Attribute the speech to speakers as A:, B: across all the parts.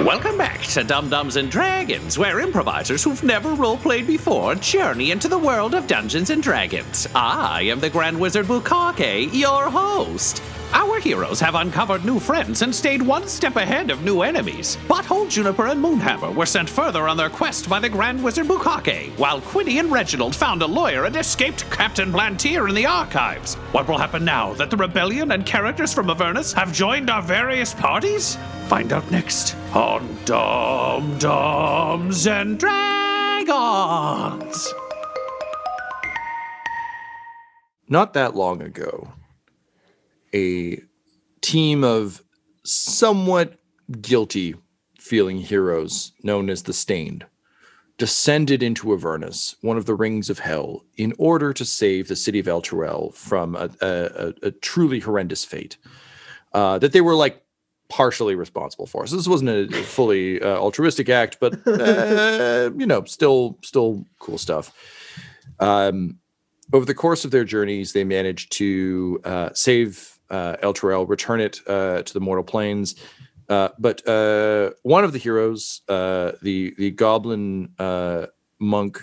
A: Welcome back to Dumb-Dumbs and Dragons, where improvisers who've never roleplayed before journey into the world of Dungeons and Dragons. I am the Grand Wizard Bukkake, your host. Our heroes have uncovered new friends and stayed one step ahead of new enemies. Butthole, Juniper, and Moonhammer were sent further on their quest by the Grand Wizard Bukkake, while Quinny and Reginald found a lawyer and escaped Captain Planteer in the archives. What will happen now that the rebellion and characters from Avernus have joined our various parties? Find out next on Dum Dums and Dragons.
B: Not that long ago, a team of somewhat guilty feeling heroes known as the Stained descended into Avernus, one of the rings of hell, in order to save the city of El Elturel from a, a, a, a truly horrendous fate uh, that they were like partially responsible for. So this wasn't a fully uh, altruistic act, but uh, you know, still still cool stuff. Um, over the course of their journeys, they managed to uh, save uh, Elturel, return it uh, to the mortal planes. Uh, but uh, one of the heroes, uh, the the goblin uh, monk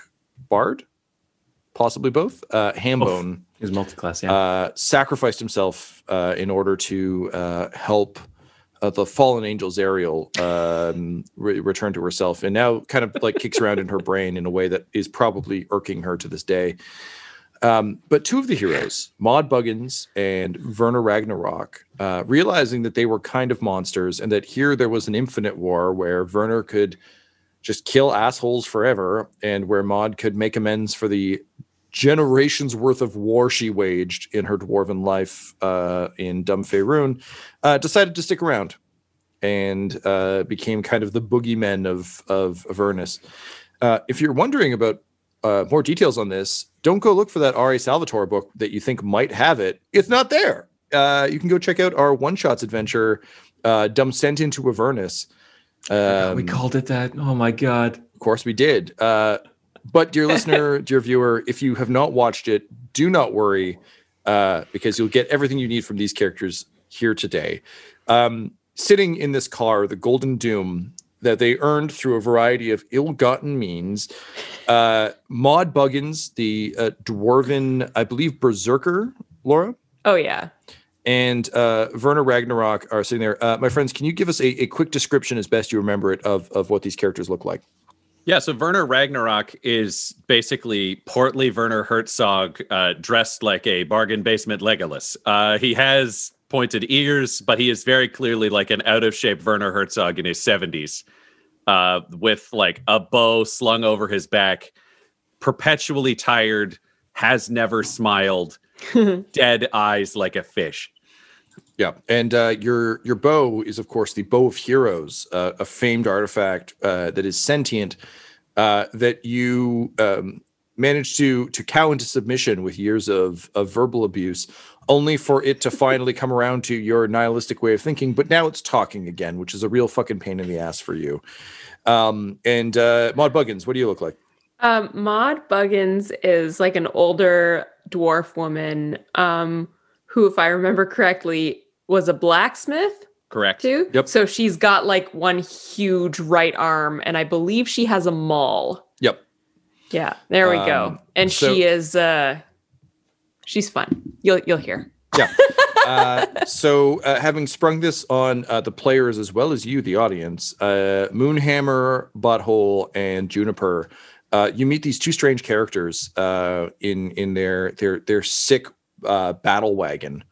B: bard, possibly both, uh, Hambone,
C: Is multi-class, yeah.
B: uh, sacrificed himself uh, in order to uh, help uh, the fallen angel Zariel um, re- return to herself, and now kind of like kicks around in her brain in a way that is probably irking her to this day. Um, but two of the heroes, Maud Buggins and Werner Ragnarok, uh, realizing that they were kind of monsters and that here there was an infinite war where Werner could just kill assholes forever and where Maud could make amends for the generations worth of war she waged in her dwarven life uh, in Dumfaerun, uh, decided to stick around and uh, became kind of the boogeymen of of Avernus. Uh, if you're wondering about uh, more details on this, don't go look for that R.A. Salvatore book that you think might have it. It's not there. Uh, you can go check out our one shots adventure, uh, Dumb Sent into Avernus.
C: Oh, we
B: Um,
C: called it that. Oh my god.
B: of course, we did. Uh, but, dear listener, dear viewer, if you have not watched it, do not worry uh, because you'll get everything you need from these characters here today. Um, sitting in this car, the Golden Doom, that they earned through a variety of ill-gotten means. Uh, Maud Buggins, the uh, dwarven, I believe, berserker, Laura,
D: Oh yeah.
B: and uh, Werner Ragnarok are sitting there. Uh, my friends, can you give us a, a quick description, as best you remember it, of of what these characters look like?
E: Yeah, so Werner Ragnarok is basically portly Werner Herzog uh, dressed like a bargain basement Legolas. Uh, he has pointed ears, but he is very clearly like an out of shape Werner Herzog in his 70s, uh, with like a bow slung over his back, perpetually tired, has never smiled, dead eyes like a fish.
B: Yeah, and uh, your your bow is of course the bow of heroes, uh, a famed artifact uh, that is sentient uh, that you um, managed to to cow into submission with years of of verbal abuse, only for it to finally come around to your nihilistic way of thinking. But now it's talking again, which is a real fucking pain in the ass for you. Um, and uh, Maud Buggins, what do you look like?
D: Um, Maud Buggins is like an older dwarf woman um, who, if I remember correctly, was a blacksmith
E: Correct.
D: too.
B: Yep.
D: So she's got like one huge right arm, and I believe she has a maul.
B: Yep.
D: Yeah, there we
B: Um,
D: go. And
B: so-
D: she is uh she's fun. You'll you'll hear.
B: Yeah. uh, so, uh, having sprung this on uh, the players as well as you, the audience, uh, Moonhammer, Butthole, and Juniper, uh, you meet these two strange characters uh, in in their their their sick uh, battle wagon.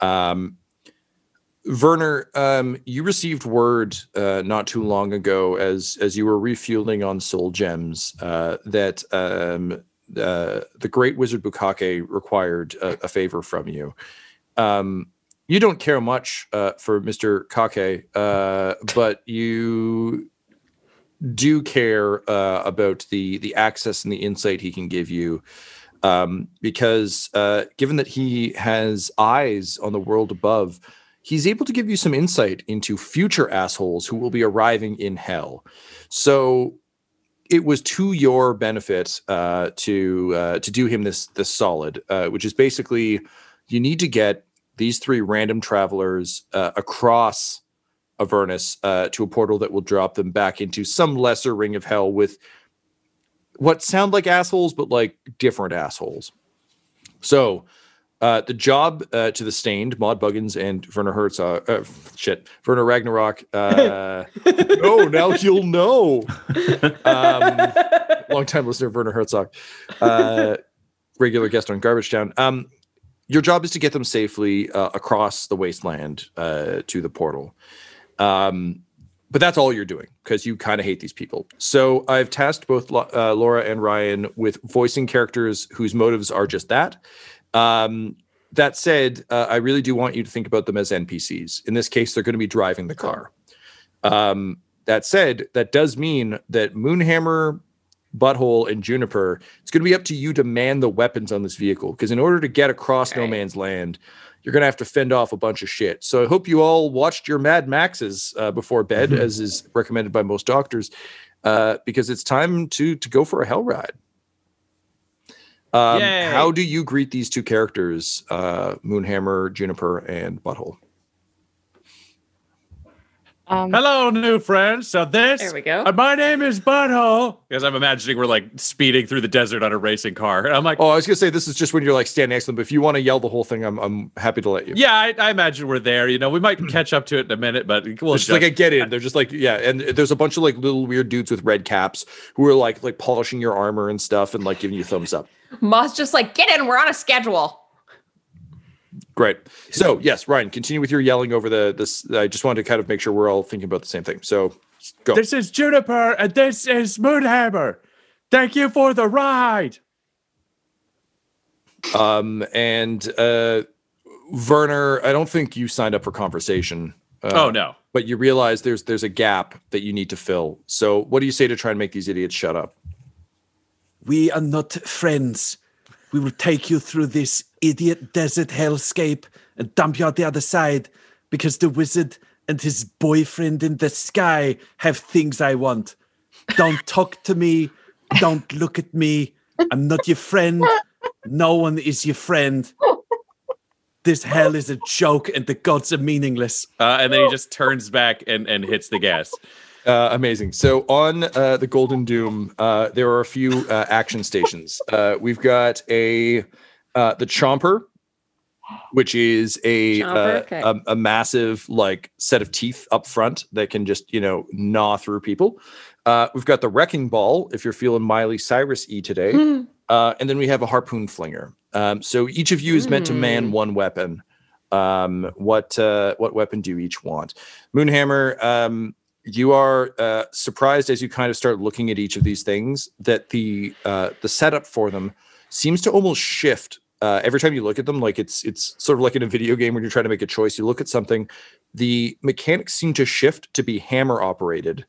B: Um, Werner, um, you received word uh, not too long ago, as as you were refueling on soul gems, uh, that um, uh, the great wizard Bukkake required a, a favor from you. Um, you don't care much uh, for Mister Kake, uh, but you do care uh, about the the access and the insight he can give you, um, because uh, given that he has eyes on the world above, he's able to give you some insight into future assholes who will be arriving in hell. So it was to your benefit uh, to uh, to do him this this solid, uh, which is basically you need to get these three random travelers uh, across Avernus uh, to a portal that will drop them back into some lesser ring of hell with what sound like assholes, but like different assholes. So uh, the job uh, to the stained, Maud Buggins and Werner Herzog, uh, shit, Werner Ragnarok. Uh, oh, now you'll know. Um, long time listener, Werner Herzog, uh, regular guest on Garbage Town. Um, your job is to get them safely uh, across the wasteland uh, to the portal. Um, but that's all you're doing because you kind of hate these people. So I've tasked both uh, Laura and Ryan with voicing characters whose motives are just that. Um, that said, uh, I really do want you to think about them as NPCs. In this case, they're going to be driving the car. Um, that said, that does mean that Moonhammer, Butthole, and Juniper, it's going to be up to you to man the weapons on this vehicle. Because in order to get across no man's land, you're going to have to fend off a bunch of shit. So I hope you all watched your Mad Maxes uh, before bed, mm-hmm. as is recommended by most doctors, uh, because it's time to to go for a hell ride. Um, how do you greet these two characters, uh, Moonhammer, Juniper, and Butthole?
E: Um, Hello, new friends. So this,
D: there we go.
E: Uh, my name is Butthole. Because I'm imagining we're like speeding through the desert on a racing car. And I'm like,
B: oh, I was gonna say this is just when you're like standing next to them. But if you want to yell the whole thing, I'm I'm happy to let you.
E: Yeah, I, I imagine we're there. You know, we might catch up to it in a minute, but
B: we'll just like I get in. They're just like yeah, and there's a bunch of like little weird dudes with red caps who are like like polishing your armor and stuff and like giving you thumbs up.
D: Moss just like, get in, we're on a schedule.
B: Great. So yes, Ryan, continue with your yelling over the this. I just wanted to kind of make sure we're all thinking about the same thing. So go.
E: This is Juniper and this is Moonhammer. Thank you for the ride.
B: Um and uh Werner, I don't think you signed up for conversation. Uh,
E: oh no.
B: But you realize there's there's a gap that you need to fill. So what do you say to try and make these idiots shut up?
F: We are not friends. We will take you through this idiot desert hellscape and dump you out the other side because the wizard and his boyfriend in the sky have things I want. Don't talk to me. Don't look at me. I'm not your friend. No one is your friend. This hell is a joke and the gods are meaningless.
E: Uh, and then he just turns back and, and hits the gas.
B: Uh, amazing. So on uh, the Golden Doom, uh, there are a few uh, action stations. Uh, we've got a uh, the Chomper, which is a, Chomper, okay. a, a massive like set of teeth up front that can just you know gnaw through people. we've got the Wrecking Ball if you're feeling Miley Cyrus e today, mm. and then we have a Harpoon Flinger. Um, so each of you is meant to man hmm. one weapon. Um, what what weapon do you each want? Moonhammer. Um, you are uh, surprised as you kind of start looking at each of these things that the uh, the setup for them seems to almost shift uh, every time you look at them. Like it's it's sort of like in a video game when you're trying to make a choice. You look at something, the mechanics seem to shift to be hammer operated,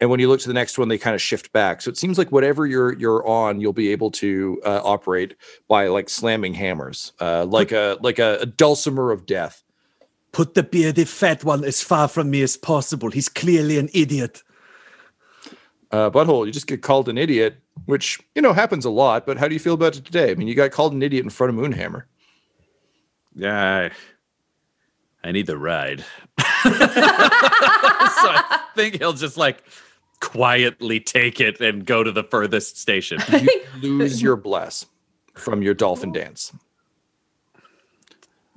B: and when you look to the next one, they kind of shift back. So it seems like whatever you're you're on, you'll be able to uh, operate by like slamming hammers, uh, like a like a, a dulcimer of death.
F: Put the bearded fat one as far from me as possible. He's clearly an idiot.
B: Uh, butthole, you just get called an idiot, which you know happens a lot. But how do you feel about it today? I mean, you got called an idiot in front of Moonhammer.
E: Yeah, I, I need the ride. so I think he'll just like quietly take it and go to the furthest station.
B: You lose your bless from your dolphin dance.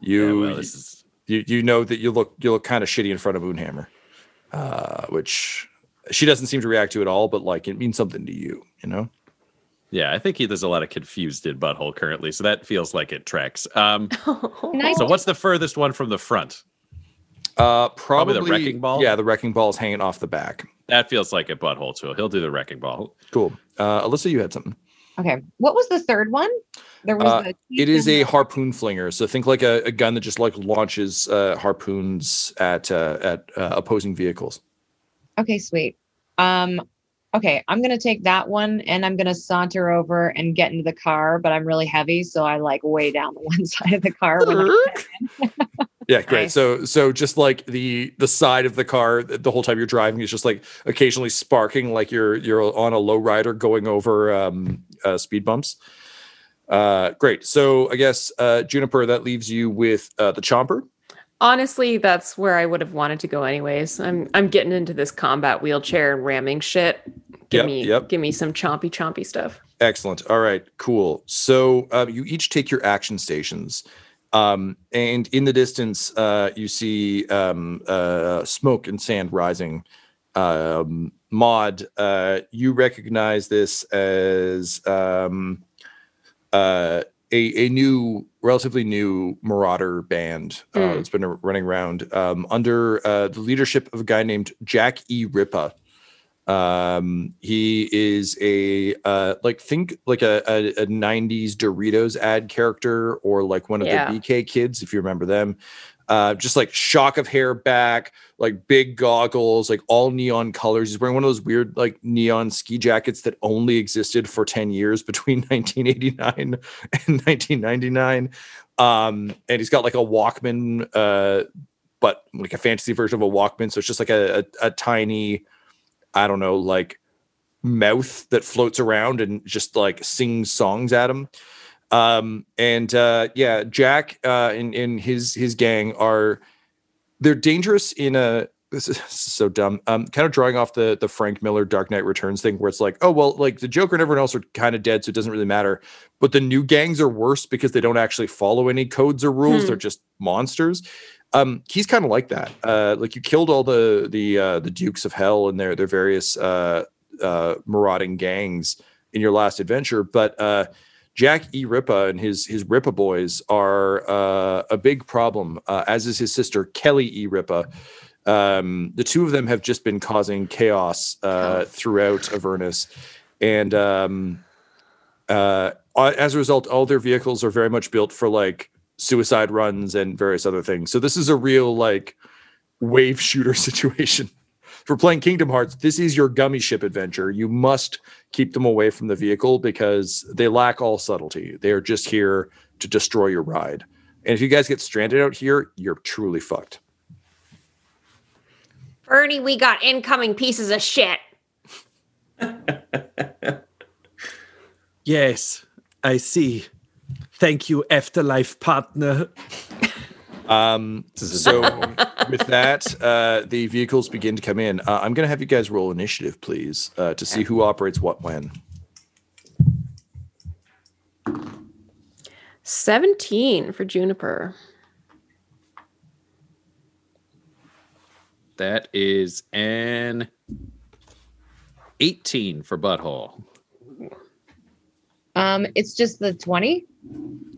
B: You, yeah, well, this is you you know that you look you look kind of shitty in front of Moonhammer, uh, which she doesn't seem to react to it at all. But like it means something to you, you know.
E: Yeah, I think he, there's a lot of confused in butthole currently, so that feels like it tracks. Um, so what's the furthest one from the front?
B: Uh, probably,
E: probably, the wrecking ball.
B: Yeah, the wrecking ball is hanging off the back.
E: That feels like a butthole too. He'll do the wrecking ball.
B: Cool. Uh, Alysa, you had something.
G: Okay. What was the third one?
B: There was uh, it is a harpoon flinger. So think like a, a gun that just like launches uh, harpoons at uh, at uh, opposing vehicles.
G: Okay, sweet. Um, Okay, I'm gonna take that one and I'm gonna saunter over and get into the car, but I'm really heavy, so I like way down the one side of the car.
B: Yeah, great.
G: Nice.
B: So so just like the the side of the car the whole time you're driving is just like occasionally sparking like you're you're on a low rider going over um uh, speed bumps. Uh great. So I guess uh Juniper that leaves you with uh the chomper.
D: Honestly, that's where I would have wanted to go anyways. I'm I'm getting into this combat wheelchair and ramming shit. Give
B: Yep,
D: me
B: yep.
D: give me some chompy chompy stuff.
B: Excellent. All right, cool. So um, you each take your action stations. Um, and in the distance, uh, you see um, uh, smoke and sand rising. Um, Maud, uh, you recognize this as um, uh, a, a new, relatively new Marauder band uh,
D: Mm.
B: that's been running around um, under uh, the leadership of a guy named Jack E. Ripa. Um, he is a uh, like think like a, a, a 90s Doritos ad character or like one of
D: Yeah.
B: the BK kids, if you remember them. Uh, just like shock of hair back, like big goggles, like all neon colors. He's wearing one of those weird like neon ski jackets that only existed for 10 years between 1989 and 1999. Um, and he's got like a Walkman, uh, but like a fantasy version of a Walkman. So it's just like a, a, a tiny, I don't know, like mouth that floats around and just like sings songs at him. Um, and uh, yeah, Jack uh, and, and his his gang are they're dangerous in a this is so dumb. Um, kind of drawing off the the Frank Miller Dark Knight Returns thing, where it's like, oh well, like the Joker and everyone else are kind of dead, so it doesn't really matter. But the new gangs are worse because they don't actually follow any codes or rules;
D: Hmm.
B: they're just monsters. Um, he's kind of like that. Uh, like you killed all the the uh, the Dukes of Hell and their their various uh, uh, marauding gangs in your last adventure, but uh, Jack E. Ripa and his his Ripa boys are uh, a big problem, uh, as is his sister Kelly E. Ripa. Um, the two of them have just been causing chaos uh, throughout Avernus, and um, uh, as a result, all their vehicles are very much built for like suicide runs and various other things. So this is a real like wave shooter situation. For playing Kingdom Hearts, this is your gummy ship adventure. You must keep them away from the vehicle because they lack all subtlety. They are just here to destroy your ride. And if you guys get stranded out here, you're truly fucked.
D: Bernie, we got incoming pieces of shit.
F: Yes, I see. Thank you, afterlife partner.
B: Um, so with that, uh, the vehicles begin to come in. Uh, I'm going to have you guys roll initiative, please, uh, to see who operates what when.
D: 17 for Juniper.
E: That is an 18 for Butthole.
G: um, it's just the 20.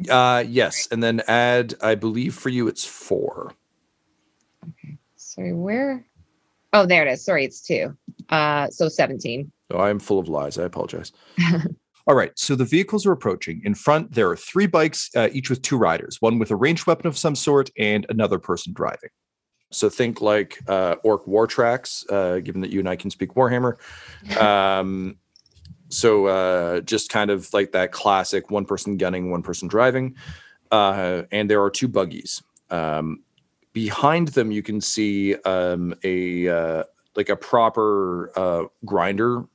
B: Uh, yes, and then add, I believe for you it's four.
G: Sorry, where? Oh, there it is. Sorry, it's two. Uh, so 17.
B: Oh, I'm full of lies. I apologize. All right. So the vehicles are approaching. In front, there are three bikes, uh, each with two riders, one with a ranged weapon of some sort and another person driving. So think like uh, Orc War Tracks, uh, given that you and I can speak Warhammer. Um, so uh, just kind of like that classic one person gunning, one person driving. Uh, and there are two buggies. Um, behind them, you can see um, a uh, like a proper uh, grinder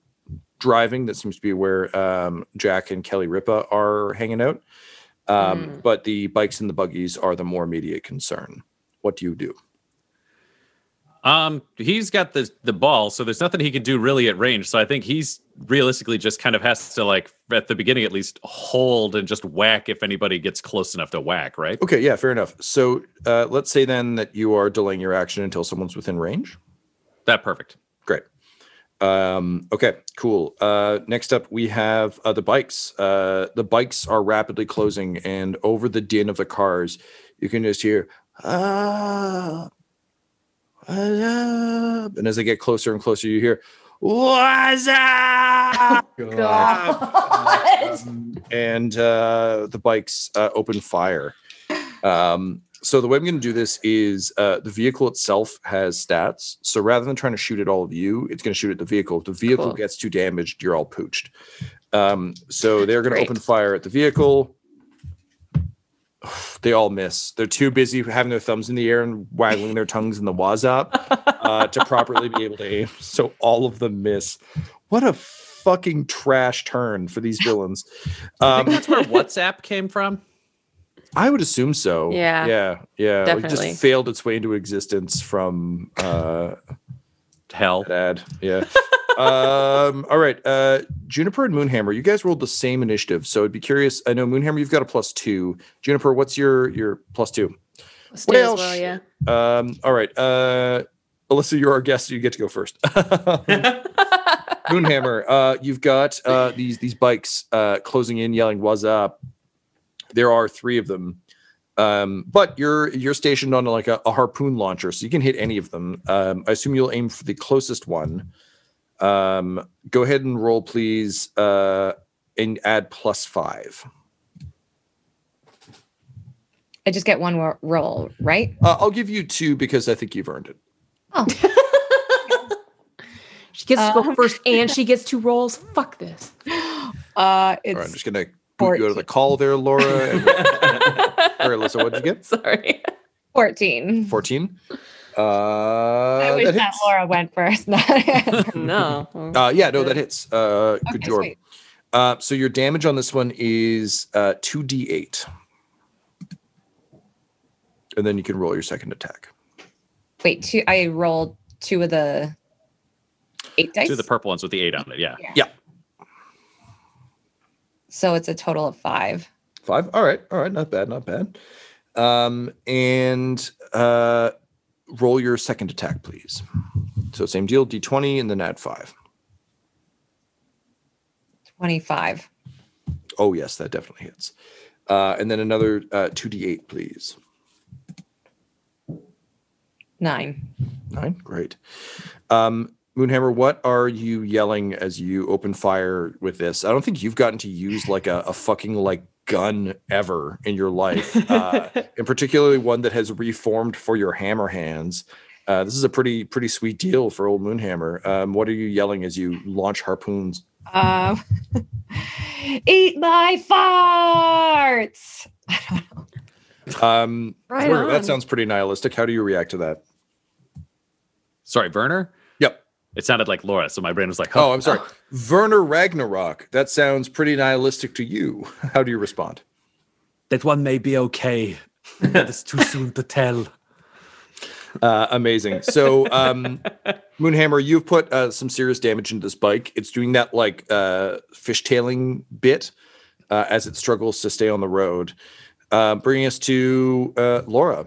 B: driving. That seems to be where um, Jack and Kelly Ripa are hanging out. Um,
D: Mm.
B: But the bikes and the buggies are the more immediate concern. What do you do?
E: Um, he's got the the ball, so there's nothing he can do really at range. So I think he's realistically just kind of has to like at the beginning at least hold and just whack if anybody gets close enough to whack, right?
B: Okay, yeah, fair enough. So uh, let's say then that you are delaying your action until someone's within range.
E: That perfect.
B: Great. Um, okay, cool. Uh, next up, we have uh, the bikes. Uh, the bikes are rapidly closing, and over the din of the cars, you can just hear ah, ah," and as they get closer and closer, you hear what's up? Um, and uh, the bikes uh, open fire. Um, so the way I'm going to do this is uh, the vehicle itself has stats. So rather than trying to shoot at all of you, it's going to shoot at the vehicle. If the vehicle
D: Cool.
B: gets too damaged, you're all pooched. Um, so they're going to open fire at the vehicle. They all miss. They're too busy having their thumbs in the air and waggling their tongues in the wazop uh, to properly be able to aim. So all of them miss. What a fucking trash turn for these villains.
H: I
B: Um,
H: think that's where WhatsApp came from.
B: I would assume so.
D: Yeah.
B: Yeah. Yeah. It
D: Definitely.
B: just failed its way into existence from uh
H: Hell.
B: Dad. Yeah. um, all right. Uh Juniper and Moonhammer, you guys rolled the same initiative. So I'd be curious. I know Moonhammer, you've got a plus two. Juniper, what's your your plus two?
D: Stay
B: Well,
D: as well, yeah.
B: Um, all right. Uh Alysa, you're our guest, so you get to go first. Moonhammer, uh, you've got uh, these these bikes uh, closing in, yelling "What's up?" There are three of them, um, but you're you're stationed on like a, a harpoon launcher, so you can hit any of them. Um, I assume you'll aim for the closest one. Um, go ahead and roll, please, uh, and add plus five.
G: I just get one ro- roll, right?
B: Uh, I'll give you two because I think you've earned it.
G: Oh,
D: She gets to go
G: Um,
D: first and she gets two rolls. Fuck this.
G: uh,
B: All right, I'm
G: it's
B: just gonna boot you out of the call there, Laura. And, all right, Alysa, what'd you get?
D: Sorry.
G: 14.
B: Fourteen. Uh,
G: I wish
B: that
G: that. Laura went first.
D: No.
B: Uh, yeah, no, that hits. Uh, good job. Uh, so your damage on this one is uh, 2d8. And then you can roll your second attack.
G: Wait, two. I rolled two of the eight dice.
H: Two of the purple ones with the eight on it. Yeah. Yeah.
G: so it's a total of five.
B: Five. All right. All right. Not bad. Not bad. Um, and uh, roll your second attack, please. So same deal, d20 and then add five.
G: 25.
B: Oh, yes, that definitely hits. Uh, and then another uh, 2d8, please.
G: Nine.
B: Nine. Great. Um, Moonhammer, what are you yelling as you open fire with this? I don't think you've gotten to use like a, a fucking like gun ever in your life, uh, and particularly one that has reformed for your hammer hands. Uh, this is a pretty pretty sweet deal for old Moonhammer. Um, what are you yelling as you launch harpoons?
G: Um, eat my farts.
B: Um,
D: Right
B: Werner, that sounds pretty nihilistic. How do you react to that?
H: Sorry, Werner.
B: Yep.
H: It sounded like Laura, so my brain was like,
B: Oh, I'm sorry. Werner Ragnarok. That sounds pretty nihilistic to you. How do you respond?
I: That one may be okay. but it's too soon to tell.
B: Uh, amazing. So, um, Moonhammer, you've put uh, some serious damage into this bike. It's doing that like uh, fishtailing bit uh, as it struggles to stay on the road. Uh, bringing us to uh, Laura.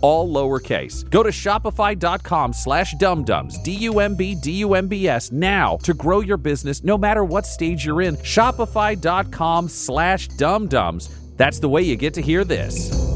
E: all lowercase. Go to shopify.com slash dumbdums, D-U-M-B, D-U-M-B-S, now to grow your business no matter what stage you're in. Shopify.com slash dumbdums. That's the way you get to hear this.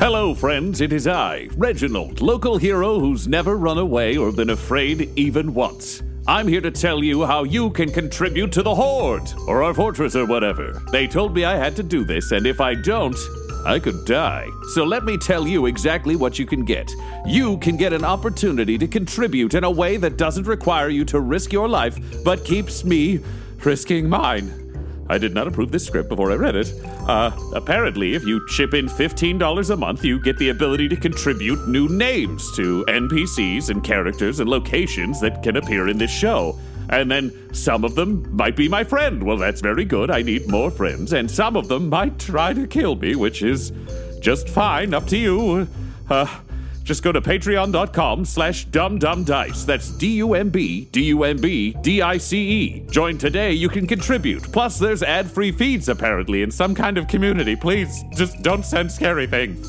J: Hello, friends. It is I, Reginald, local hero who's never run away or been afraid even once. I'm here to tell you how you can contribute to the Horde, or our fortress, or whatever. They told me I had to do this, and if I don't, I could die. So let me tell you exactly what you can get. You can get an opportunity to contribute in a way that doesn't require you to risk your life, but keeps me risking mine. I did not approve this script before I read it. Uh, apparently, if you chip in $15 a month, you get the ability to contribute new names to NPCs and characters and locations that can appear in this show. And then some of them might be my friend. Well, that's very good. I need more friends. And some of them might try to kill me, which is just fine. Up to you. Uh, just go to patreon.com slash dumbdumbdice. That's D-U-M-B, D-U-M-B, D-I-C-E. Join today, you can contribute. Plus, there's ad-free feeds, apparently, in some kind of community. Please, just don't send scary things.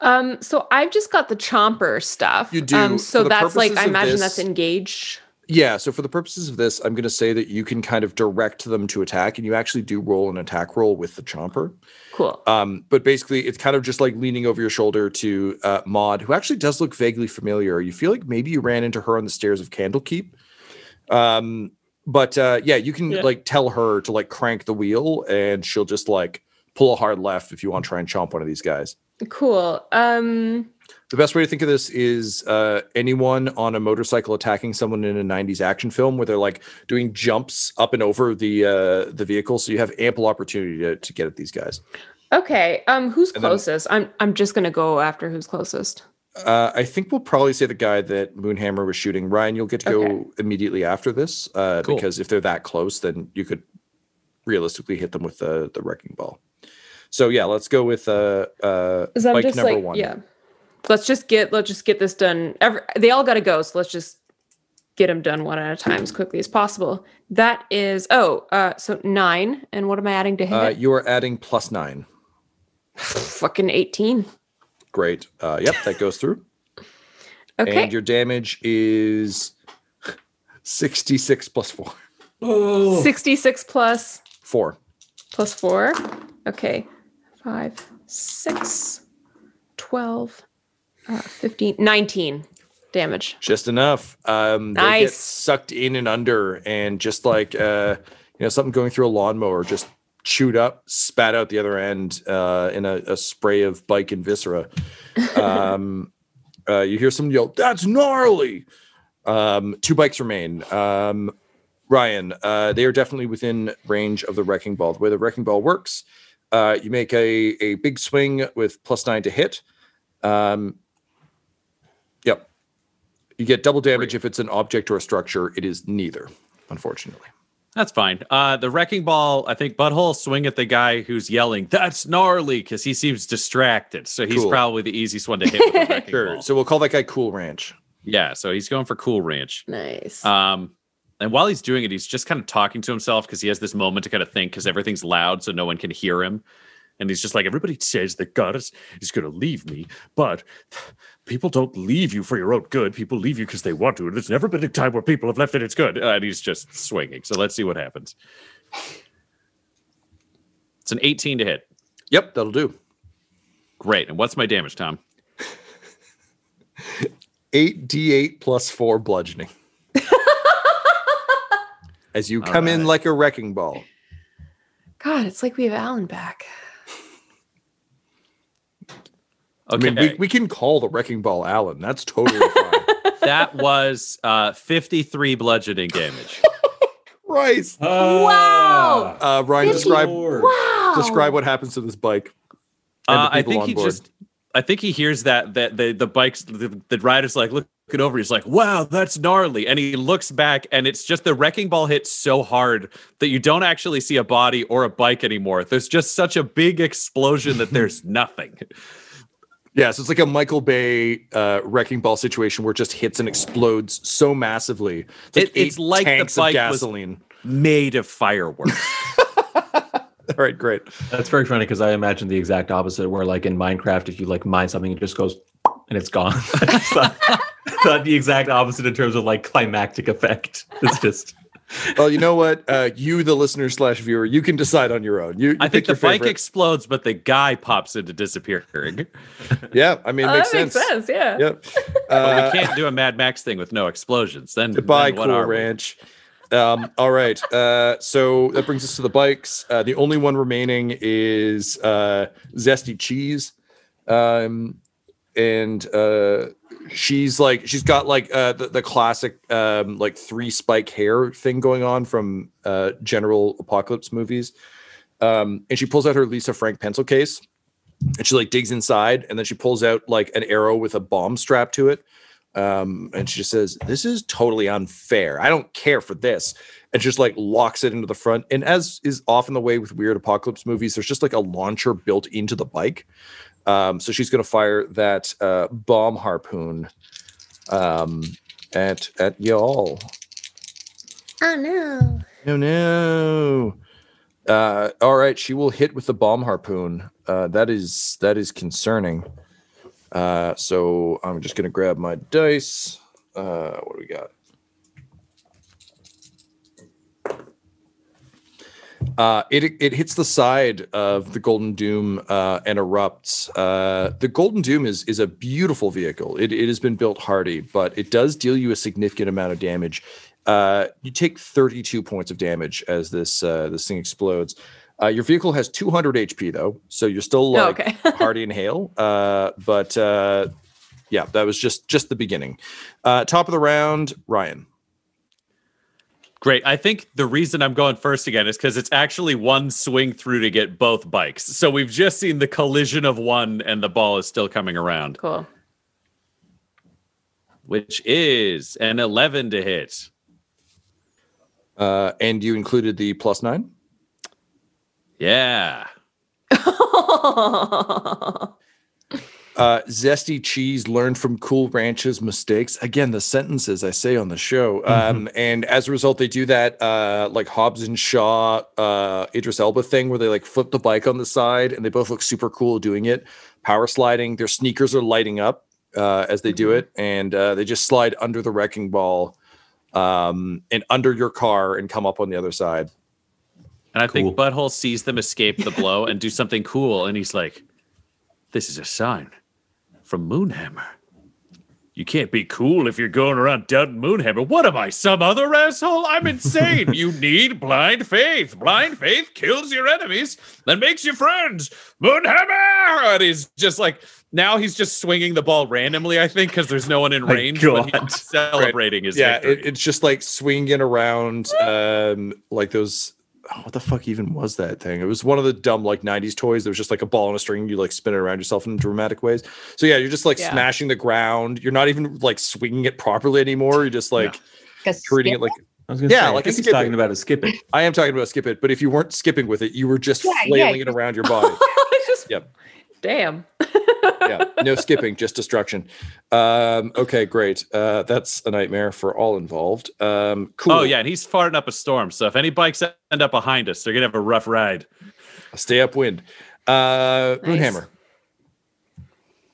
D: Um, so I've just got the chomper stuff.
B: You do.
D: Um, so that's like I imagine
B: this-
D: that's engaged.
B: Yeah, so for the purposes of this, I'm going to say that you can kind of direct them to attack, and you actually do roll an attack roll with the chomper.
D: Cool.
B: Um, but basically, it's kind of just like leaning over your shoulder to uh, Maud, who actually does look vaguely familiar. You feel like maybe you ran into her on the stairs of Candlekeep. Um, but uh, yeah, you can
D: Yeah.
B: like tell her to like crank the wheel, and she'll just like pull a hard left if you want to try and chomp one of these guys.
D: Cool. Um,
B: The best way to think of this is uh, anyone on a motorcycle attacking someone in a '90s action film, where they're like doing jumps up and over the uh, the vehicle, so you have ample opportunity to, to get at these guys.
D: okay. Um, who's
B: And then-
D: closest? I'm I'm just gonna go after who's closest.
B: Uh, I think we'll probably say the guy that Moonhammer was shooting. Ryan, you'll get to go immediately after this uh,
K: Cool.
B: because if they're that close, then you could realistically hit them with the the wrecking ball. So yeah, let's go with uh, uh
D: I'm
B: bike number
D: like,
B: one.
D: yeah. Let's just get let's just get this done. Every, they all got to go, so let's just get them done one at a time as quickly as possible. That is oh, uh, so nine. And what am I adding to hit?
B: Uh, you are adding plus nine.
D: Fucking eighteen.
B: Great. Uh, yep, that goes through.
D: Okay.
B: And your damage is 66 plus four.
C: Oh,
D: Sixty-six plus
B: Four.
D: plus four. Okay. Five, six, 12, uh, 15, 19 damage.
B: Just enough. Um, they get
D: Nice.
B: sucked in and under, and just like uh, you know, something going through a lawnmower, just chewed up, spat out the other end uh, in a, a spray of bike and viscera. Um, uh, you hear someone yell, "That's gnarly!" Um, two bikes remain. Um, Ryan, uh, they are definitely within range of the wrecking ball. The way the wrecking ball works, uh, you make a, a big swing with plus nine to hit. Um. You get double damage if it's an object or a structure. It is neither, unfortunately.
E: That's fine. Uh, the wrecking ball, I think Butthole swing at the guy who's yelling, that's gnarly, because he seems distracted. So he's
B: Cool.
E: probably the easiest one to hit with the wrecking
B: Sure.
E: ball.
B: So we'll call that guy Cool Ranch.
E: Yeah, so he's going for Cool Ranch.
D: Nice.
E: Um, and while he's doing it, he's just kind of talking to himself because he has this moment to kind of think because everything's loud, so no one can hear him. And he's just like, everybody says that God is, is going to leave me, but people don't leave you for your own good. People leave you because they want to. And there's never been a time where people have left and it's good. Uh, and he's just swinging. So let's see what happens. It's an 18 to hit.
B: Yep, that'll do.
E: Great. And what's my damage, Tom?
B: 8d8 plus 4 bludgeoning. As you come in like a wrecking ball.
D: God, it's like we have Alan back.
E: Okay.
B: I mean, we, we can call the wrecking ball Alan. That's totally fine.
E: that was uh, 53 bludgeoning damage.
B: Christ.
D: Wow.
B: Uh, Ryan, describe
D: Wow.
B: describe what happens to this bike. and the
E: Uh, I think
B: on
E: he
B: board.
E: just, I think he hears that that the the bikes the, the rider's like looking over. He's like, "Wow, that's gnarly!" And he looks back, and it's just the wrecking ball hits so hard that you don't actually see a body or a bike anymore. There's just such a big explosion that there's nothing.
B: Yeah, so it's like a Michael Bay uh, wrecking ball situation where it just hits and explodes so massively. It's like,
E: It- it's like the
B: tanks
E: bike
B: of
E: was-
B: gasoline.
E: Made of fireworks.
B: All right, great.
C: That's very funny because I imagine the exact opposite, where like in Minecraft, if you like mine something, it just goes and it's gone. It's not, not the exact opposite in terms of like climactic effect. It's just
B: Well, you know what? Uh, you, the listener slash viewer, you can decide on your own. You, you
E: I think
B: pick your
E: the bike explodes, but the guy pops into disappearing.
B: yeah, I mean, it
D: Oh,
B: makes
D: that makes
B: sense.
D: sense. Yeah.
B: Yep.
E: But
B: Uh,
E: we can't do a Mad Max thing with no explosions. Then
B: Goodbye,
E: then what
B: Cool
E: are?
B: Ranch. Um, all right. Uh, so that brings us to the bikes. Uh, the only one remaining is uh, Zesty Cheese. Um, and uh, she's like, she's got like uh, the, the classic um, like three spike hair thing going on from uh, general apocalypse movies. Um, and she pulls out her Lisa Frank pencil case and she like digs inside and then she pulls out like an arrow with a bomb strapped to it um, and she just says, "This is totally unfair. I don't care for this." And just like locks it into the front. And as is often the way with weird apocalypse movies, there's just like a launcher built into the bike. Um, so she's going to fire that uh, bomb harpoon um, at at y'all.
D: Oh no.
B: No, no. Uh, all right, she will hit with the bomb harpoon. Uh, that is that is concerning. Uh, so I'm just gonna grab my dice. Uh, what do we got? Uh, it it hits the side of the Golden Doom uh, and erupts. Uh, the Golden Doom is is a beautiful vehicle. It, it has been built hardy, but it does deal you a significant amount of damage. Uh, you take 32 points of damage as this uh, this thing explodes. Uh, your vehicle has 200 HP though, so you're still
D: Oh,
B: like
D: okay.
B: hardy and hail. Uh, but uh, yeah, that was just just the beginning. Uh, top of the round, Ryan.
E: Great. I think the reason I'm going first again is because it's actually one swing through to get both bikes. So we've just seen the collision of one, and the ball is still coming around,
D: Cool.
E: which is an 11 to hit.
B: Uh, and you included the plus nine.
E: Yeah.
B: Uh, Zesty Cheese learned from Cool Ranch's mistakes. Again, the sentences I say on the show. Um, and as a result, they do that uh, like Hobbs and Shaw, uh, Idris Elba thing where they like flip the bike on the side and they both look super cool doing it. Power sliding, their sneakers are lighting up uh, as they do it, and uh, they just slide under the wrecking ball um, and under your car and come up on the other side.
E: And I
C: Cool.
E: think Butthole sees them escape the blow and do something cool. And he's like, This is a sign from Moonhammer. You can't be cool if you're going around doubting Moonhammer. What am I, some other asshole? I'm insane. you need blind faith. Blind faith kills your enemies and makes you friends. Moonhammer! And he's just like now he's just swinging the ball randomly. I think because there's no one in range. He's celebrating his
B: yeah,
E: victory.
B: it, it's just like swinging around, um, like those. Oh, what the fuck even was that thing? It was one of the dumb like '90s toys. There was just like a ball on a string. You like spin it around yourself in dramatic ways. So yeah, you're just like
D: Yeah.
B: smashing the ground. You're not even like swinging it properly anymore. You're just like
G: Like
B: treating it like
C: I was gonna
B: Yeah,
C: say,
B: like
C: I
B: a
C: think he's talking
B: it.
C: about a skip it.
B: I am talking about skip it. But if you weren't skipping with it, you were just
G: Yeah, yeah,
B: flailing it around your body.
D: Just-
B: Yep.
D: Damn.
B: yeah, no skipping, just destruction. Um, okay, great. Uh, that's a nightmare for all involved. Um, cool.
E: Oh yeah, and he's farting up a storm. So if any bikes end up behind us, they're gonna have a rough ride.
B: stay upwind. Uh,
D: Nice.
B: Moonhammer.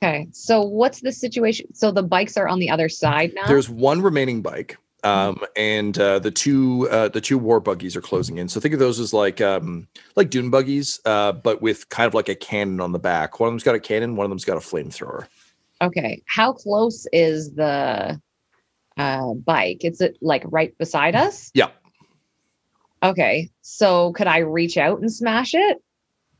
G: Okay. So what's the situation? So the bikes are on the other side now.
B: There's one remaining bike, um, and uh, the two uh, the two war buggies are closing in. So think of those as like um, like dune buggies, uh, but with kind of like a cannon on the back. One of them's got a cannon. One of them's got a flamethrower.
G: okay. How close is the uh, bike? Is it like right beside us?
B: Yeah,
G: Okay. So could I reach out and smash it?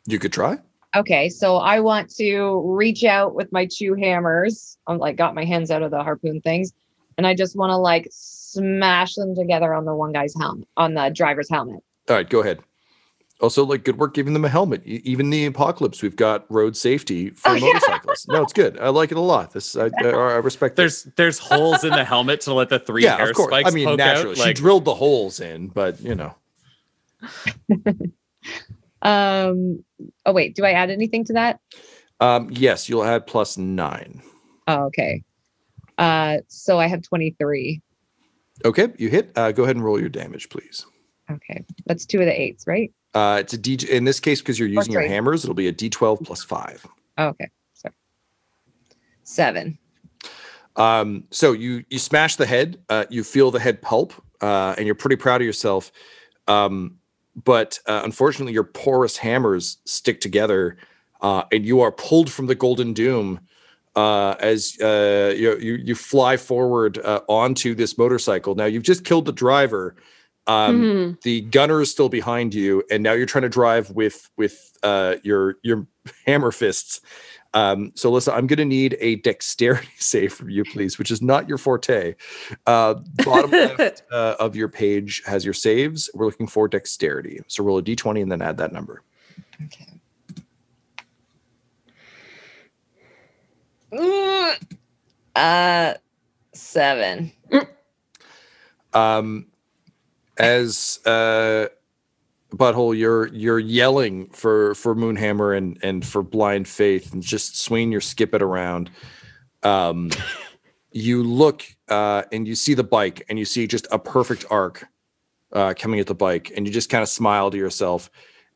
B: you could try.
G: Okay, so I want to reach out with my two hammers. I'm like got my hands out of the harpoon things, and I just want to like smash them together on the one guy's helmet, on the driver's helmet.
B: All right, go ahead. Also, like good work giving them a helmet. E- Even the apocalypse, we've got road safety for
G: Oh, yeah.
B: motorcyclists. No, it's good. I like it a lot. This I, I, I respect. this.
E: There's there's holes in the helmet to let the three
B: yeah,
E: hair
B: of course.
E: spikes
B: I mean, naturally,
E: out.
B: she drilled the holes in, but you know,
G: Um. Oh wait, do I add anything to that?
B: um, yes, you'll add plus nine.
G: Oh, okay. Uh, so I have 23.
B: Okay, you hit. Uh, go ahead and roll your damage, please.
G: Okay, that's two of the eights, right?
B: Uh, it's a D. In this case, because you're using your hammers, it'll be a D12 plus five.
G: Oh, okay, sorry. Seven.
B: Um, so you you smash the head. Uh, you feel the head pulp, uh, and you're pretty proud of yourself. Um, but uh, unfortunately, your porous hammers stick together, uh, and you are pulled from the golden doom uh, as uh, you, you you fly forward uh, onto this motorcycle. Now you've just killed the driver. Um,
D: Mhm.
B: The gunner is still behind you, and now you're trying to drive with with uh, your your hammer fists. Um, so, Alysa, I'm going to need a dexterity save from you, please, which is not your forte. Uh, bottom left uh, of your page has your saves. We're looking for dexterity. So, roll a d20 and then add that number.
G: Okay. Uh, seven.
B: Um, as uh, butthole, you're you're yelling for for Moonhammer and and for Blind Faith, and just swinging your skip it around. Um, you look uh, and you see the bike, and you see just a perfect arc uh, coming at the bike, and you just kind of smile to yourself.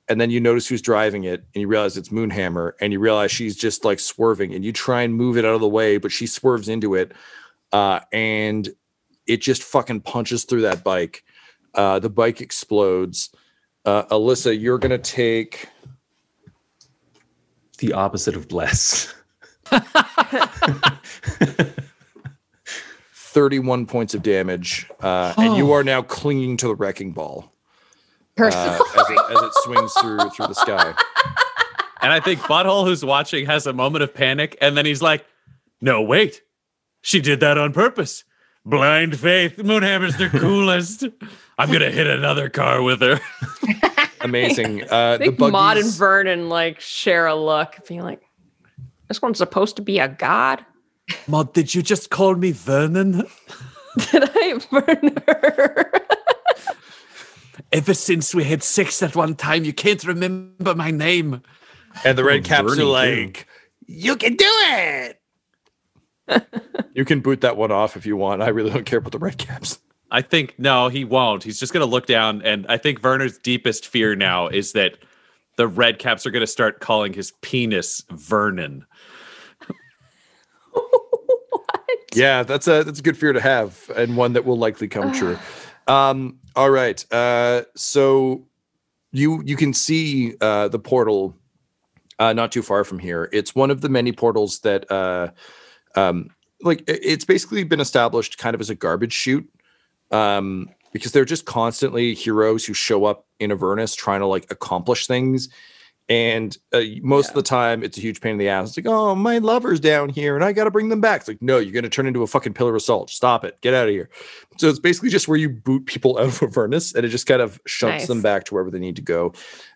B: And then you notice who's driving it, and you realize it's Moonhammer, and you realize she's just like swerving, and you try and move it out of the way, but she swerves into it, uh, and it just fucking punches through that bike. Uh, the bike explodes. Uh, Alysa, you're gonna take
C: The opposite of bless.
B: 31 points of damage, uh, and you are now clinging to the wrecking ball
G: Person.
B: uh, as, it, as it swings through through the sky.
E: and I think Butthole, who's watching, has a moment of panic, and then he's like, "No, wait, she did that on purpose." Blind faith, Moonhammer's the coolest. I'm gonna hit another car with her.
B: Amazing. Uh,
D: I
B: the
D: think Maud and Vernon like share a look, being like, "This one's supposed to be a god."
F: Mod, did you just call me Vernon?
D: Did I burn her?
F: Ever since we had sex at one time, you can't remember my name.
B: and the red oh, caps are
C: Bernie,
B: like, "You can do it." you can boot that one off if you want. I really don't care about the red caps.
E: I think no, he won't. He's just gonna look down, and I think Werner's deepest fear now is that the red caps are gonna start calling his penis Vernon.
B: Yeah, that's a that's a good fear to have, and one that will likely come true. Um, all right. Uh, so you you can see uh, the portal uh, not too far from here. It's one of the many portals that uh, um, like it's basically been established kind of as a garbage chute um, because they're just constantly heroes who show up in Avernus trying to like accomplish things. And uh, most of the time, it's a huge pain in the ass. It's like, oh, my lover's down here, and I got to bring them back. It's like, no, you're going to turn into a fucking pillar of salt. Stop it. Get out of here. So it's basically just where you boot people out of Avernus, and it just kind of shunts
D: Nice.
B: them back to wherever they need to go.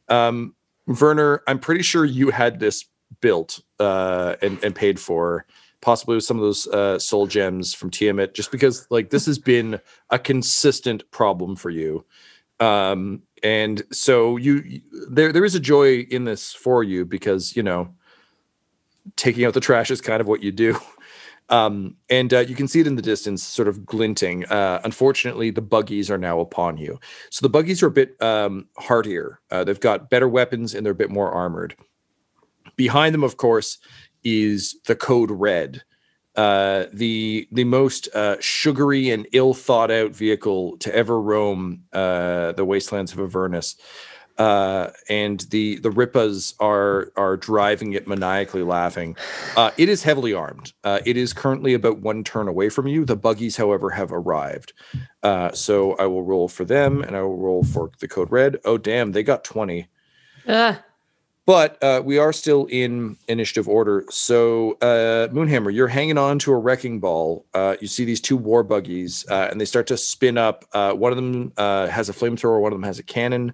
B: Um, Werner, I'm pretty sure you had this built uh, and, and paid for, possibly with some of those uh, soul gems from Tiamat, just because like this has been a consistent problem for you. Um, and so you there there is a joy in this for you because you know taking out the trash is kind of what you do. Um, and uh, you can see it in the distance, sort of glinting. Uh, unfortunately, the buggies are now upon you. So the buggies are a bit um, hardier. Uh, they've got better weapons and they're a bit more armored. Behind them, of course, is the Code Red, uh, the the most uh, sugary and ill thought out vehicle to ever roam uh, the wastelands of Avernus. Uh, and the the Rippas are are driving it maniacally, laughing. Uh, it is heavily armed. It is currently about one turn away from you. The buggies, however, have arrived. So I will roll for them, and I will roll for the code red. Oh damn, they got twenty. But uh, we are still in initiative order. So, uh, Moonhammer, you're hanging on to a wrecking ball. Uh, you see these two war buggies, uh, and they start to spin up. Uh, one of them uh, has a flamethrower, one of them has a cannon.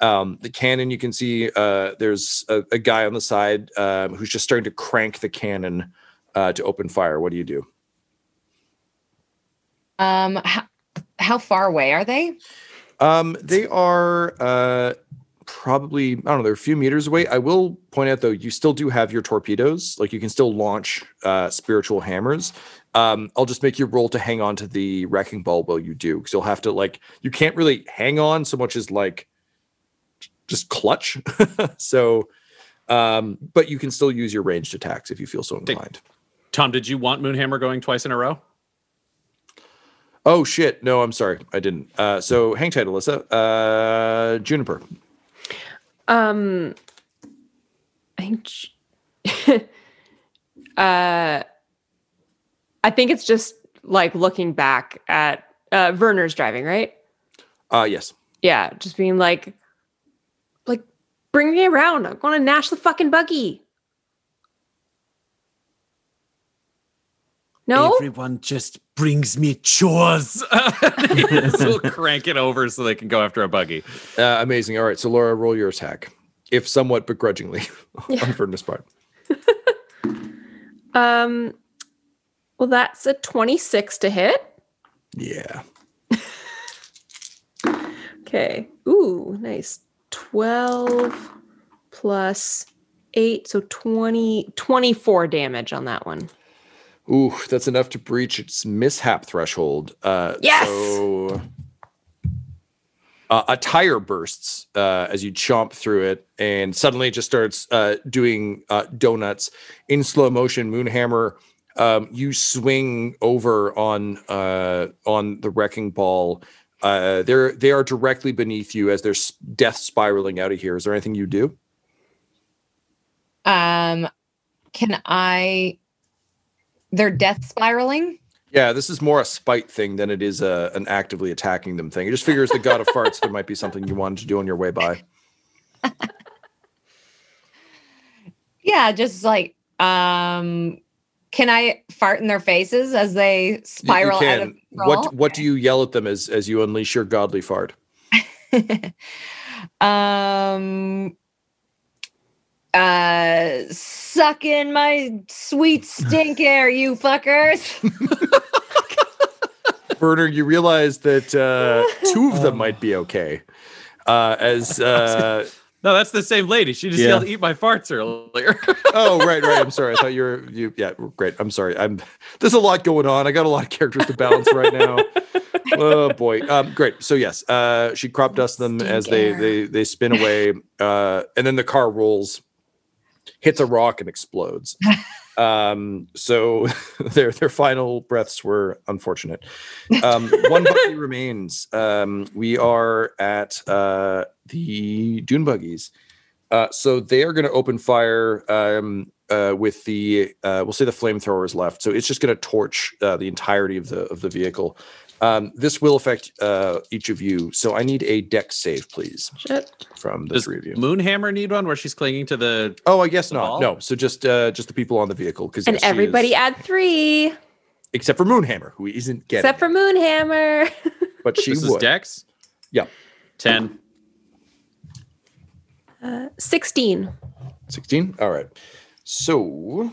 B: Um, the cannon, you can see uh, there's a, a guy on the side um, who's just starting to crank the cannon uh, to open fire. What do you do?
G: Um, how, how far away are they?
B: Um, they are uh, probably I don't know. They're a few meters away. I will point out though, you still do have your torpedoes. Like you can still launch uh, spiritual hammers. Um, I'll just make you roll to hang on to the wrecking ball while you do, because you'll have to like you can't really hang on so much as like just clutch. so, um, but you can still use your ranged attacks if you feel so inclined.
E: Tom, did you want Moonhammer going twice in a row?
B: Oh shit! No, I'm sorry, I didn't. Uh, so hang tight, Alysa. Uh, Juniper.
D: Um, I think, uh, I think it's just like looking back at uh, Werner's driving, right?
B: Uh, yes.
D: Yeah, just being like, like, bring me around. I'm going to nash the fucking buggy. No,
F: Everyone just brings me chores.
E: so crank it over so they can go after a buggy.
B: Uh, amazing. All right, so Laura, roll your attack, if somewhat begrudgingly on Ferdinand's part.
D: um, well, that's a 26 to hit.
B: Yeah.
D: Okay. Ooh, nice. 12 plus 8, so 20, 24 damage on that one.
B: Ooh, that's enough to breach its mishap threshold. Uh,
D: Yes!
B: So uh, a tire bursts uh, as you chomp through it, and suddenly it just starts uh, doing uh, donuts in slow motion. Moonhammer, um, you swing over on uh, on the wrecking ball. Uh, they're they are directly beneath you as there's death spiraling out of here. Is there anything you do?
G: Um, can I? They're death spiraling.
B: Yeah, this is more a spite thing than it is a, an actively attacking them thing. It just figures the god of farts there might be something you wanted to do on your way by.
G: Yeah, just like um, can I fart in their faces as they
B: You- you
G: spiral out of control?
B: What what do you yell at them as as you unleash your godly fart?
G: um uh suck in my sweet stink air you fuckers.
B: Werner, you realize that uh, two of them might be okay. Uh, as uh,
E: No, that's the same lady. She just
C: Yeah.
E: yelled, "Eat my farts" earlier.
B: oh right right. I'm sorry. I thought you were you yeah great. I'm sorry. I'm there's a lot going on. I got a lot of characters to balance right now. Oh boy. Um great. So yes uh she crop dusts them as they they they spin away uh and then the car rolls hits a rock and explodes um so their their final breaths were unfortunate um one buggy remains um we are at uh the dune buggies uh, so they are going to open fire. Um, uh, with the uh, we'll say the flamethrowers left. So it's just going to torch uh, the entirety of the of the vehicle. Um, this will affect uh, each of you. So I need a deck save, please,
D: Shit.
B: from the
E: Does
B: three of you.
E: Moonhammer need one where she's clinging to the?
B: Oh, I guess not.
E: ball?
B: No, so just uh, just the people on the vehicle because
D: And everybody add three,
B: except for Moonhammer, who isn't getting,
D: except for Moonhammer.
B: but she
E: This
B: would.
E: is Dex.
B: Yeah.
E: Ten.
D: Uh, 16.
B: 16 all right so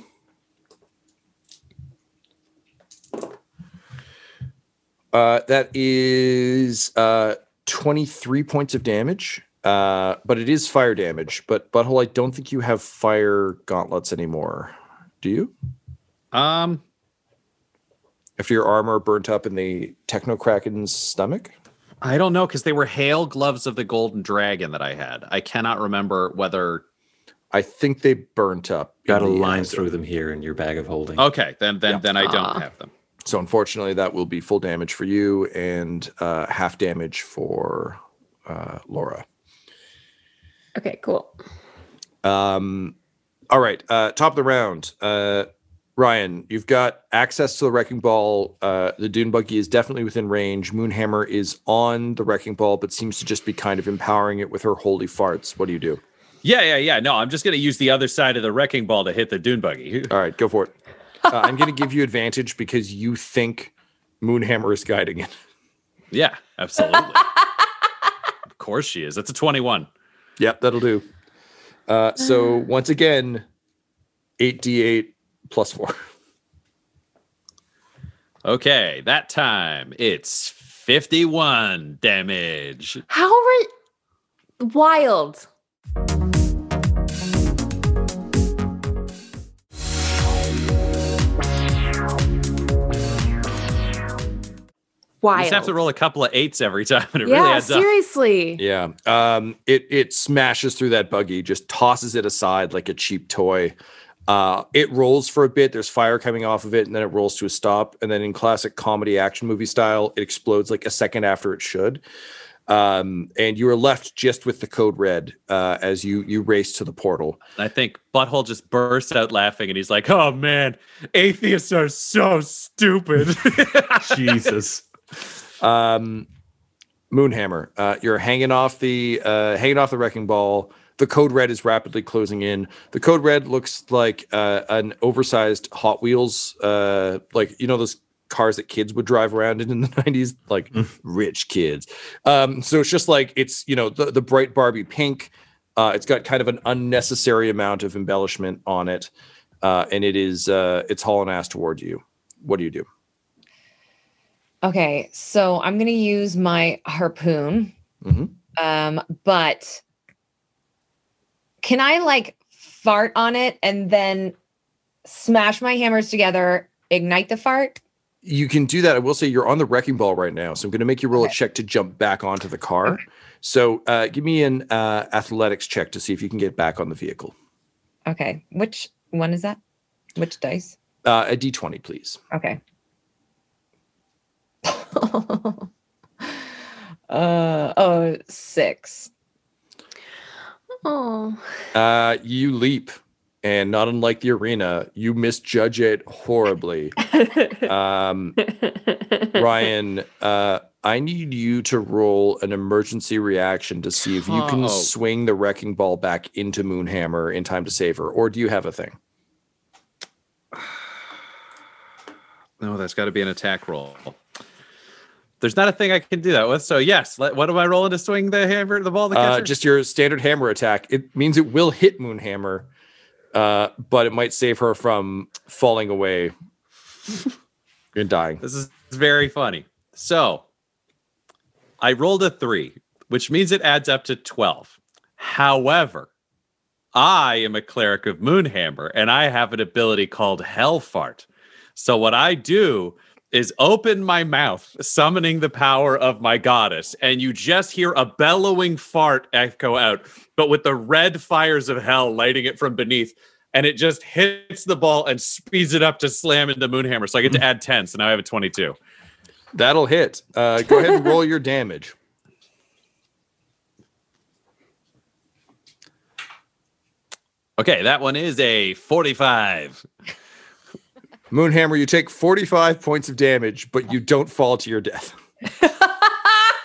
B: uh that is uh 23 points of damage uh but it is fire damage but butthole i don't think you have fire gauntlets anymore do you
E: Um.
B: after your armor burnt up in the techno kraken's stomach
E: I don't know because they were hail gloves of the golden dragon that I had. I cannot remember whether.
B: i think they burnt up in
C: Got a line through them here in your bag of holding.
E: Okay, then then
B: Yeah.
E: then I don't
D: Aw.
E: have them.
B: So unfortunately, that will be full damage for you and uh, half damage for uh, Laura.
D: Okay, cool.
B: Um, all right, uh, top of the round. Uh, Ryan, you've got access to the wrecking ball. Uh, the dune buggy is definitely within range. Moonhammer is on the wrecking ball, but seems to just be kind of empowering it with her holy farts. What do you do?
E: Yeah, yeah, yeah. No, I'm just gonna use the other side of the wrecking ball to hit the dune buggy.
B: All right, go for it. Uh, I'm going to give you advantage because you think Moonhammer is guiding it.
E: Yeah, absolutely. of course she is. That's a 21.
B: Yep, that'll do. Uh, so once again, 8d8 plus 4.
E: Okay, that time it's 51 damage.
D: How are wild?
E: You just have to roll a couple of eights every time, and it
D: yeah,
E: really adds up.
D: seriously.
B: Yeah. Um, it it smashes through that buggy, just tosses it aside like a cheap toy. Uh, it rolls for a bit. There's fire coming off of it, and then it rolls to a stop. And then, in classic comedy action movie style, it explodes like a second after it should. Um, and you are left just with the code red uh, as you you race to the portal.
E: I think Butthole just bursts out laughing, and he's like, "Oh man, atheists are so stupid."
C: Jesus.
B: Um, Moonhammer, uh, you're hanging off the uh, hanging off the wrecking ball. The code red is rapidly closing in. The code red looks like uh, an oversized Hot Wheels, uh, like you know those cars that kids would drive around in in the 90s, like rich kids. Um, so it's just like it's you know the, the bright Barbie pink. Uh, it's got kind of an unnecessary amount of embellishment on it, uh, and it is uh, it's hauling ass toward you. What do you do?
G: Okay, so I'm gonna use my harpoon.
B: Mhm.
G: Um, but can I like fart on it and then smash my hammers together, ignite the fart?
B: You can do that. I will say you're on the wrecking ball right now, so I'm going to make you roll a check to jump back onto the car. So uh, give me an uh, athletics check to see if you can get back on the vehicle.
G: Okay, which one is that? Which dice?
B: Uh, a d20, please.
G: Okay. Uh oh, six.
D: Oh.
B: Uh, you leap, and not unlike the arena, you misjudge it horribly. um, Ryan, uh, I need you to roll an emergency reaction to see if you can
E: Oh.
B: swing the wrecking ball back into Moonhammer in time to save her, or do you have a thing?
E: no, that's got to be an attack roll. There's not a thing I can do that with. So yes, let, what am I rolling to swing the hammer, the ball the catch
B: Uh, just your standard hammer attack. It means it will hit Moonhammer, uh, but it might save her from falling away and dying.
E: This is very funny. So I rolled a three, which means it adds up to 12. However, I am a cleric of Moonhammer and I have an ability called Hellfart. So what I do is open my mouth, summoning the power of my goddess, and you just hear a bellowing fart echo out, but with the red fires of hell lighting it from beneath. And it just hits the ball and speeds it up to slam into Moonhammer. So I get to add 10. So now I have a 22.
B: That'll hit. Uh, go ahead and roll your damage.
E: Okay, that one is a 45.
B: Moonhammer, you take 45 points of damage, but you don't fall to your death.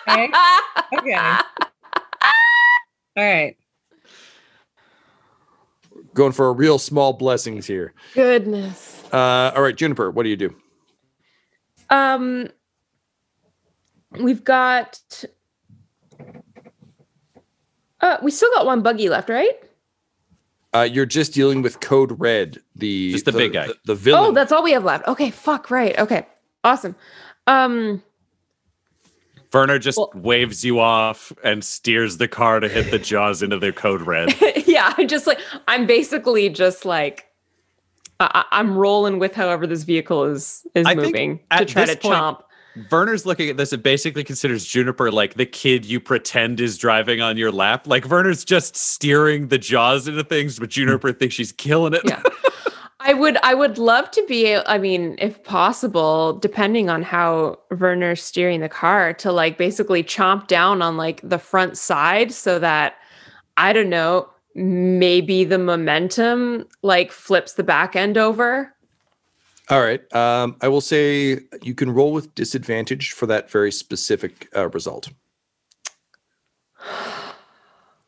G: Okay. okay. All right.
B: Going for a real small blessings here.
D: Goodness.
B: Uh, all right, Juniper, what do you do?
D: Um, we've got. Uh, we still got one buggy left, right?
B: Uh, you're just dealing with Code Red, the
E: Just the big guy.
B: the, the villain.
D: Oh, that's all we have left. Okay, fuck, right. Okay, awesome. Um,
E: Werner just
D: Well-
E: waves you off and steers the car to hit the jaws into their code red.
D: yeah, I'm just like I'm basically just like I, I- I'm rolling with however this vehicle is is
E: I
D: moving to try to
E: point-
D: chomp.
E: Werner's looking at this and basically considers Juniper like the kid you pretend is driving on your lap. Like Werner's just steering the jaws into things, but Juniper thinks she's killing it.
D: Yeah. I would I would love to be I mean if possible depending on how Werner's steering the car to like basically chomp down on like the front side so that I don't know maybe the momentum like flips the back end over.
B: All right. Um, I will say you can roll with disadvantage for that very specific uh, result.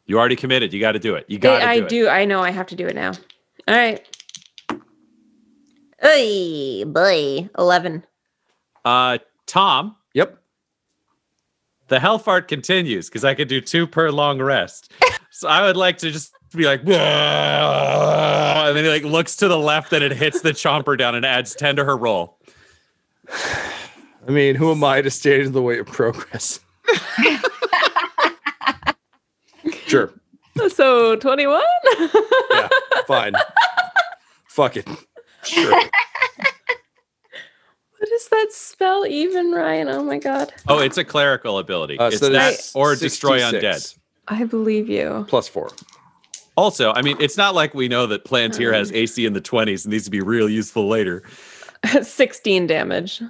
E: You already committed. You got to do it. You got to
D: I,
E: do,
D: I
E: it.
D: do I know I have to do it now. All right. Hey, boy, 11.
E: Uh, Tom,
B: Yep.
E: the Hellfart continues because I could do two per long rest. so I would like to just be like, and then he like looks to the left and it hits the chomper down and adds 10 to her roll.
B: I mean, who am I to stand in the way of progress? sure.
D: So 21?
B: Yeah. Fine. Fuck it. Sure.
D: What does that spell even, Ryan? Oh my god.
E: Oh, it's a clerical ability.
B: Uh,
E: it's
B: so
E: that
B: that's
E: or destroy undead.
D: I believe you.
B: Plus four.
E: Also, I mean, it's not like we know that Planteer has AC in the 20s and needs to be real useful later.
D: 16 damage.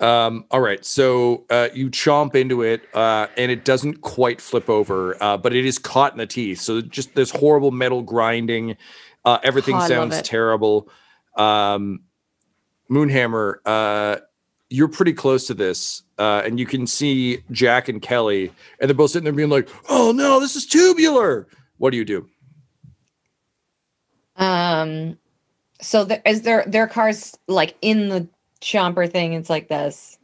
B: Um, all right, so uh, you chomp into it, uh, and it doesn't quite flip over, uh, but it is caught in the teeth. So just this horrible metal grinding. Uh, everything
D: Oh,
B: sounds terrible. Um, Moonhammer, uh, you're pretty close to this, uh, and you can see Jack and Kelly, and they're both sitting there being like, "Oh no, this is tubular." What do you do?
G: Um, so the, is there their cars like in the chomper thing? It's like this.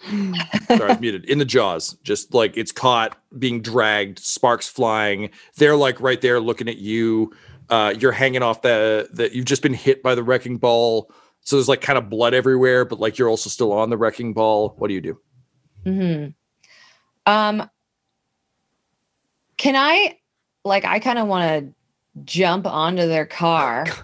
B: Sorry, I was muted. In the jaws, just like it's caught, being dragged, sparks flying. They're like right there looking at you. Uh, you're hanging off the that you've just been hit by the wrecking ball. So there's like kind of blood everywhere, but like you're also still on the wrecking ball. What do you do?
G: hmm Um, can I, like, I kind of want to jump onto their car.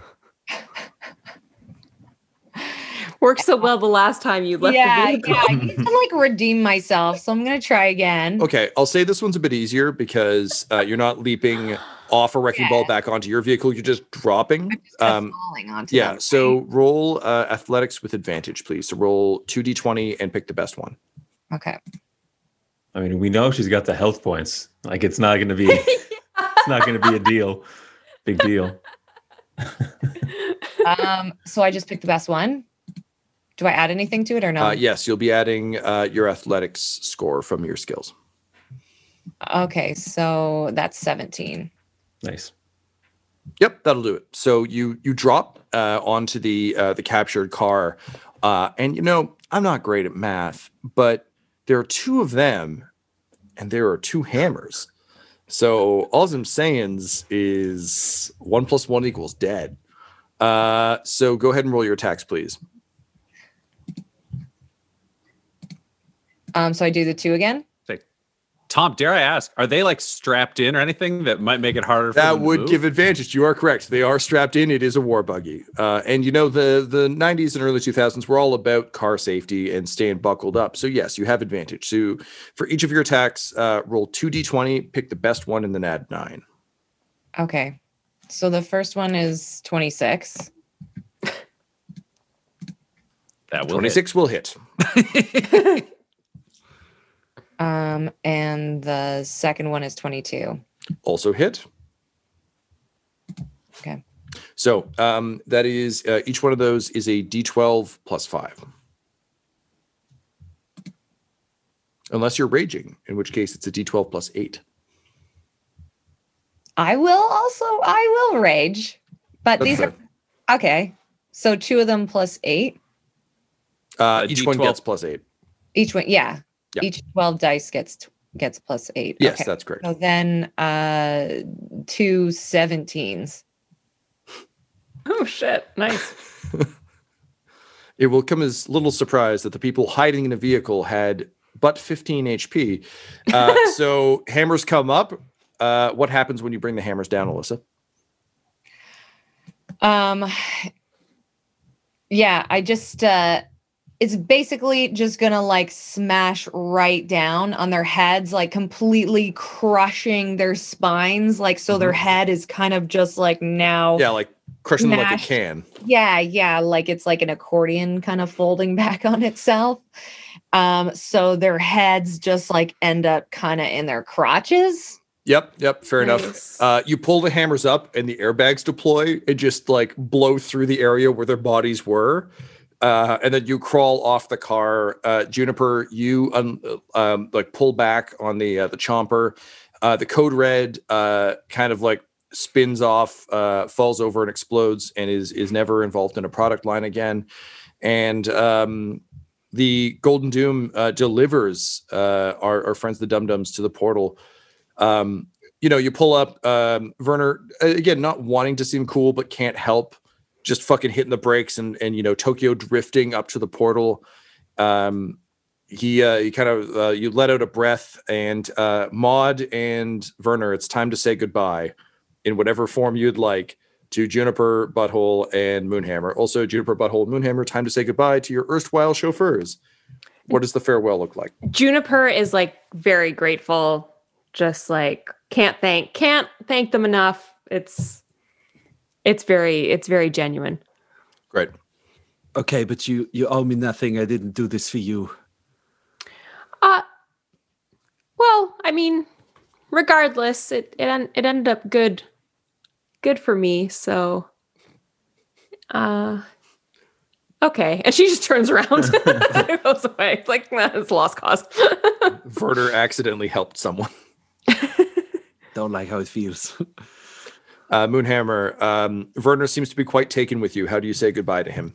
D: Worked so well the last time you left
G: yeah,
D: the vehicle.
G: yeah. I need to like redeem myself, so I'm gonna try again.
B: Okay, I'll say this one's a bit easier because uh, you're not leaping off a wrecking ball back onto your vehicle. You're just dropping.
G: Just kinda
B: Um,
G: falling onto
B: yeah.
G: them,
B: So
G: right?
B: roll uh, athletics with advantage, please. So roll two d20 and pick the best one.
G: okay.
C: I mean, we know she's got the health points. Like it's not going to be, it's not going to be a deal, big deal.
G: Um, so I just picked the best one. Do I add anything to it or not?
B: Uh, yes, you'll be adding uh, your athletics score from your skills.
G: Okay, so that's 17.
C: Nice.
B: Yep, that'll do it. So you you drop uh, onto the uh, the captured car, uh, and you know I'm not great at math, but there are two of them, and there are two hammers. So all I'm saying is one plus one equals dead. Uh, so go ahead and roll your attacks, please.
G: Um, so I do the two again.
E: Tom, dare I ask, are they like strapped in or anything that might make it harder for
B: That
E: them to
B: would
E: move?
B: give advantage. You are correct. They are strapped in. It is a war buggy. Uh, and you know the the 90s and early 2000s were all about car safety and staying buckled up. So yes, you have advantage. So for each of your attacks, uh, roll two d20, pick the best one, and then add nine.
G: Okay. So the first one is 26.
E: that will
B: 26 will hit.
G: Um, and the second one is 22.
B: Also hit.
G: Okay.
B: So um, that is uh, each one of those is a d12 plus five. Unless you're raging, in which case it's a d12 plus eight.
G: I will also I will rage. But
B: That's
G: these are okay. So two of them plus eight.
B: Uh, each one
E: D12.
B: gets plus eight.
G: Each one, yeah.
B: Yeah.
G: Each 12 dice gets t- gets plus eight.
B: Yes,
G: Okay.
B: that's correct.
G: So then uh two 17s.
D: Oh shit! Nice.
B: It will come as little surprise that the people hiding in a vehicle had but 15 HP. Uh, so hammers come up. Uh, what happens when you bring the hammers down, Alysa?
G: Um yeah, I just uh it's basically just gonna like smash right down on their heads, like completely crushing their spines, like so their head is kind of just like now
B: Yeah, like crushing them like a can.
G: Yeah, yeah, like it's like an accordion kind of folding back on itself. Um, so their heads just like end up kind of in their crotches.
B: Yep, yep, fair enough. Uh, you pull the hammers up and the airbags deploy and just like blow through the area where their bodies were. Uh, and then you crawl off the car. Uh, Juniper, you un- um, like pull back on the uh, the chomper. Uh, the code red uh, kind of like spins off, uh, falls over and explodes, and is is never involved in a product line again. And um, the Golden Doom delivers our, our friends the Dumb-Dumbs to the portal. Um, you know, you pull up um, Werner again, not wanting to seem cool, but can't help just fucking hitting the brakes and and you know Tokyo drifting up to the portal. Um, he uh, he kind of uh, you let out a breath and uh, Maud and Werner, it's time to say goodbye in whatever form you'd like to Juniper, Butthole, and Moonhammer. Also, Juniper, Butthole, Moonhammer, time to say goodbye to your erstwhile chauffeurs. What does the farewell look like?
D: Juniper is like very grateful. Just like can't thank can't thank them enough. It's it's very it's very genuine.
B: Great.
F: Okay, but you you owe me nothing. I didn't do this for you.
D: Uh well, I mean, regardless, it it it ended up good good for me, so uh okay. And she just turns around and goes away. It's like nah, it's lost cause.
B: Werner accidentally helped someone.
F: Don't like how it feels.
B: Uh, Moonhammer, um, Werner seems to be quite taken with you. How do you say goodbye to him?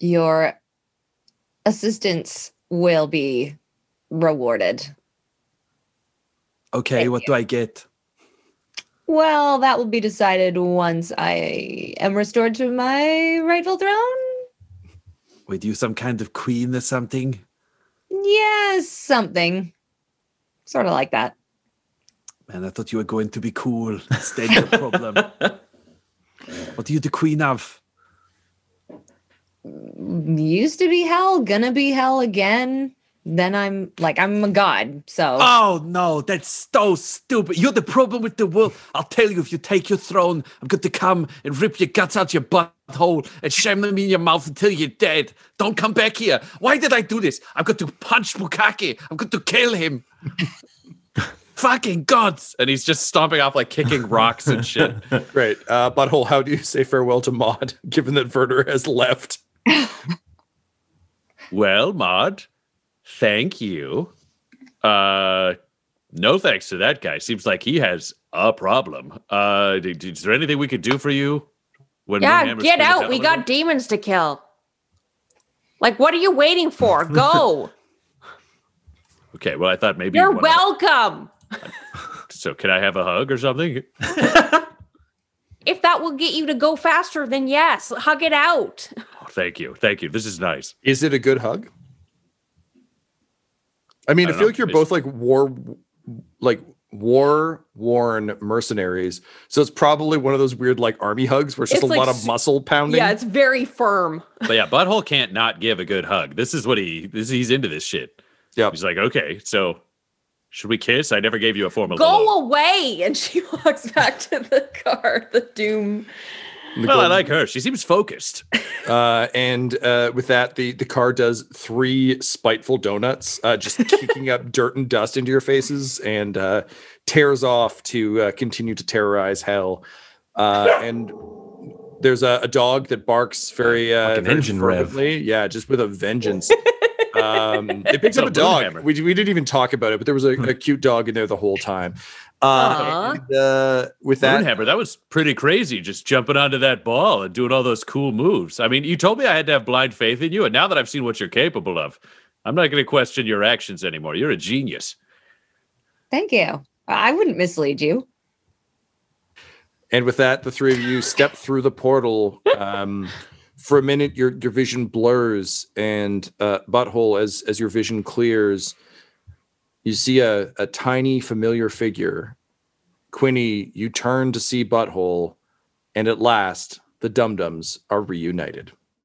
G: Your assistance will be rewarded.
F: Okay,
G: Thank
F: what do I get?
G: Well, that will be decided once I am restored to my rightful throne.
F: Wait, you some kind of queen or something?
G: Yes, something. Sort of like that.
F: Man, I thought you were going to be cool. Instead, your problem. what do you the queen of?
G: Mm, used to be hell, gonna be hell again. Then I'm like, I'm a god. So
F: Oh no, that's so stupid. You're the problem with the world. I'll tell you, if you take your throne, I'm going to come and rip your guts out your butthole and shame them in your mouth until you're dead. Don't come back here. Why did I do this? I'm going to punch Bukkake. I'm going to kill him. Fucking gods.
E: And he's just stomping off like kicking rocks and shit.
B: Great. Uh, Butthole, how do you say farewell to Maud, given that Werner has left?
E: Well, Maud, thank you. Uh no thanks to that guy. Seems like he has a problem. Uh d- d- is there anything we could do for you? When
D: yeah,
E: Moonhammer's
D: get out. We got demons to kill. Like, what are you waiting for? Go.
E: Okay, well I thought maybe
D: You're
E: one of-
D: welcome.
E: So can I have a hug or something?
D: If that will get you to go faster, then yes, hug it out.
E: Oh, thank you. Thank you. This is nice.
B: Is it a good hug? I mean,
E: I
B: I, feel
E: know.
B: like you're
E: It's-
B: both like war, like war worn mercenaries. So it's probably one of those weird like army hugs where it's just
D: It's
B: a
D: like
B: lot of muscle pounding.
D: Yeah, it's very firm.
E: But yeah, Butthole can't not give a good hug. This is what he this he's into this shit.
B: Yeah.
E: He's like, okay, so should we kiss? I never gave you a formal hello.
D: Go away. And she walks back to the car, the doom.
B: The
E: Well, I like her. She seems focused.
B: Uh, and uh, with that, the the car does three spiteful donuts, uh, just kicking up dirt and dust into your faces, and uh, tears off to uh, continue to terrorize hell. uh, and there's a, a dog that barks very uh,
C: Like an
B: very
C: engine rev.
B: Yeah, just with a vengeance. Um, it picks up a
L: Little
B: dog. We, we didn't even talk about it, but there was a, a cute dog in there the whole time. Uh, and, uh, with that,
L: Moonhammer, that was pretty crazy, just jumping onto that ball and doing all those cool moves. I mean, you told me I had to have blind faith in you, and now that I've seen what you're capable of, I'm not going to question your actions anymore. You're a genius.
G: Thank you. I wouldn't mislead you.
B: And with that, the three of you step through the portal. Um, for a minute, your your vision blurs, and uh, butthole as as your vision clears, you see a a tiny familiar figure. Quinny, you turn to see butthole, and at last, the Dumb-Dumbs are reunited.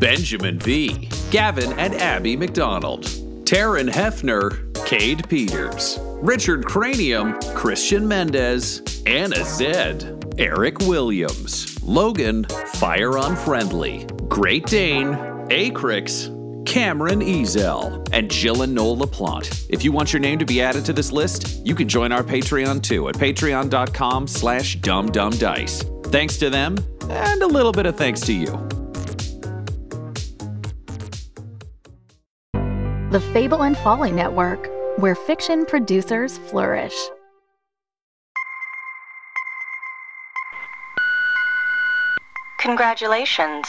E: Benjamin V, Gavin and Abby McDonald, Taryn Hefner, Cade Peters, Richard Cranium, Christian Mendez, Anna Zed, Eric Williams, Logan, Fire Unfriendly, Great Dane, Acrix, Cameron Ezel, and Jill and Noel LaPlante. If you want your name to be added to this list, you can join our Patreon too at patreon.com slash dumbdumbdice. Thanks to them, and a little bit of thanks to you.
M: The Fable and Folly Network, where fiction producers flourish.
N: Congratulations.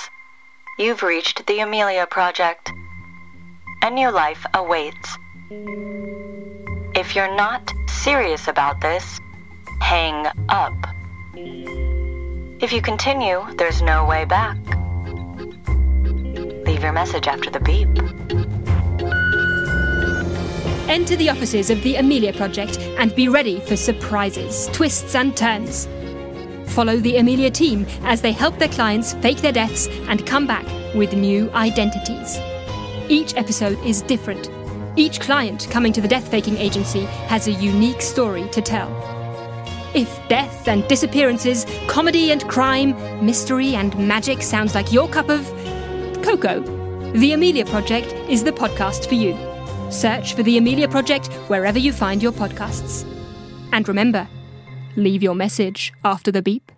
N: You've reached the Amelia Project. A new life awaits. If you're not serious about this, hang up. If you continue, there's no way back. Leave your message after the beep.
O: Enter the offices of the Amelia Project and be ready for surprises, twists, and turns. Follow the Amelia team as they help their clients fake their deaths and come back with new identities. Each episode is different. Each client coming to the death faking agency has a unique story to tell. If death and disappearances, comedy and crime, mystery and magic sounds like your cup of cocoa, The Amelia Project is the podcast for you. Search for The Amelia Project wherever you find your podcasts. And remember, leave your message after the beep.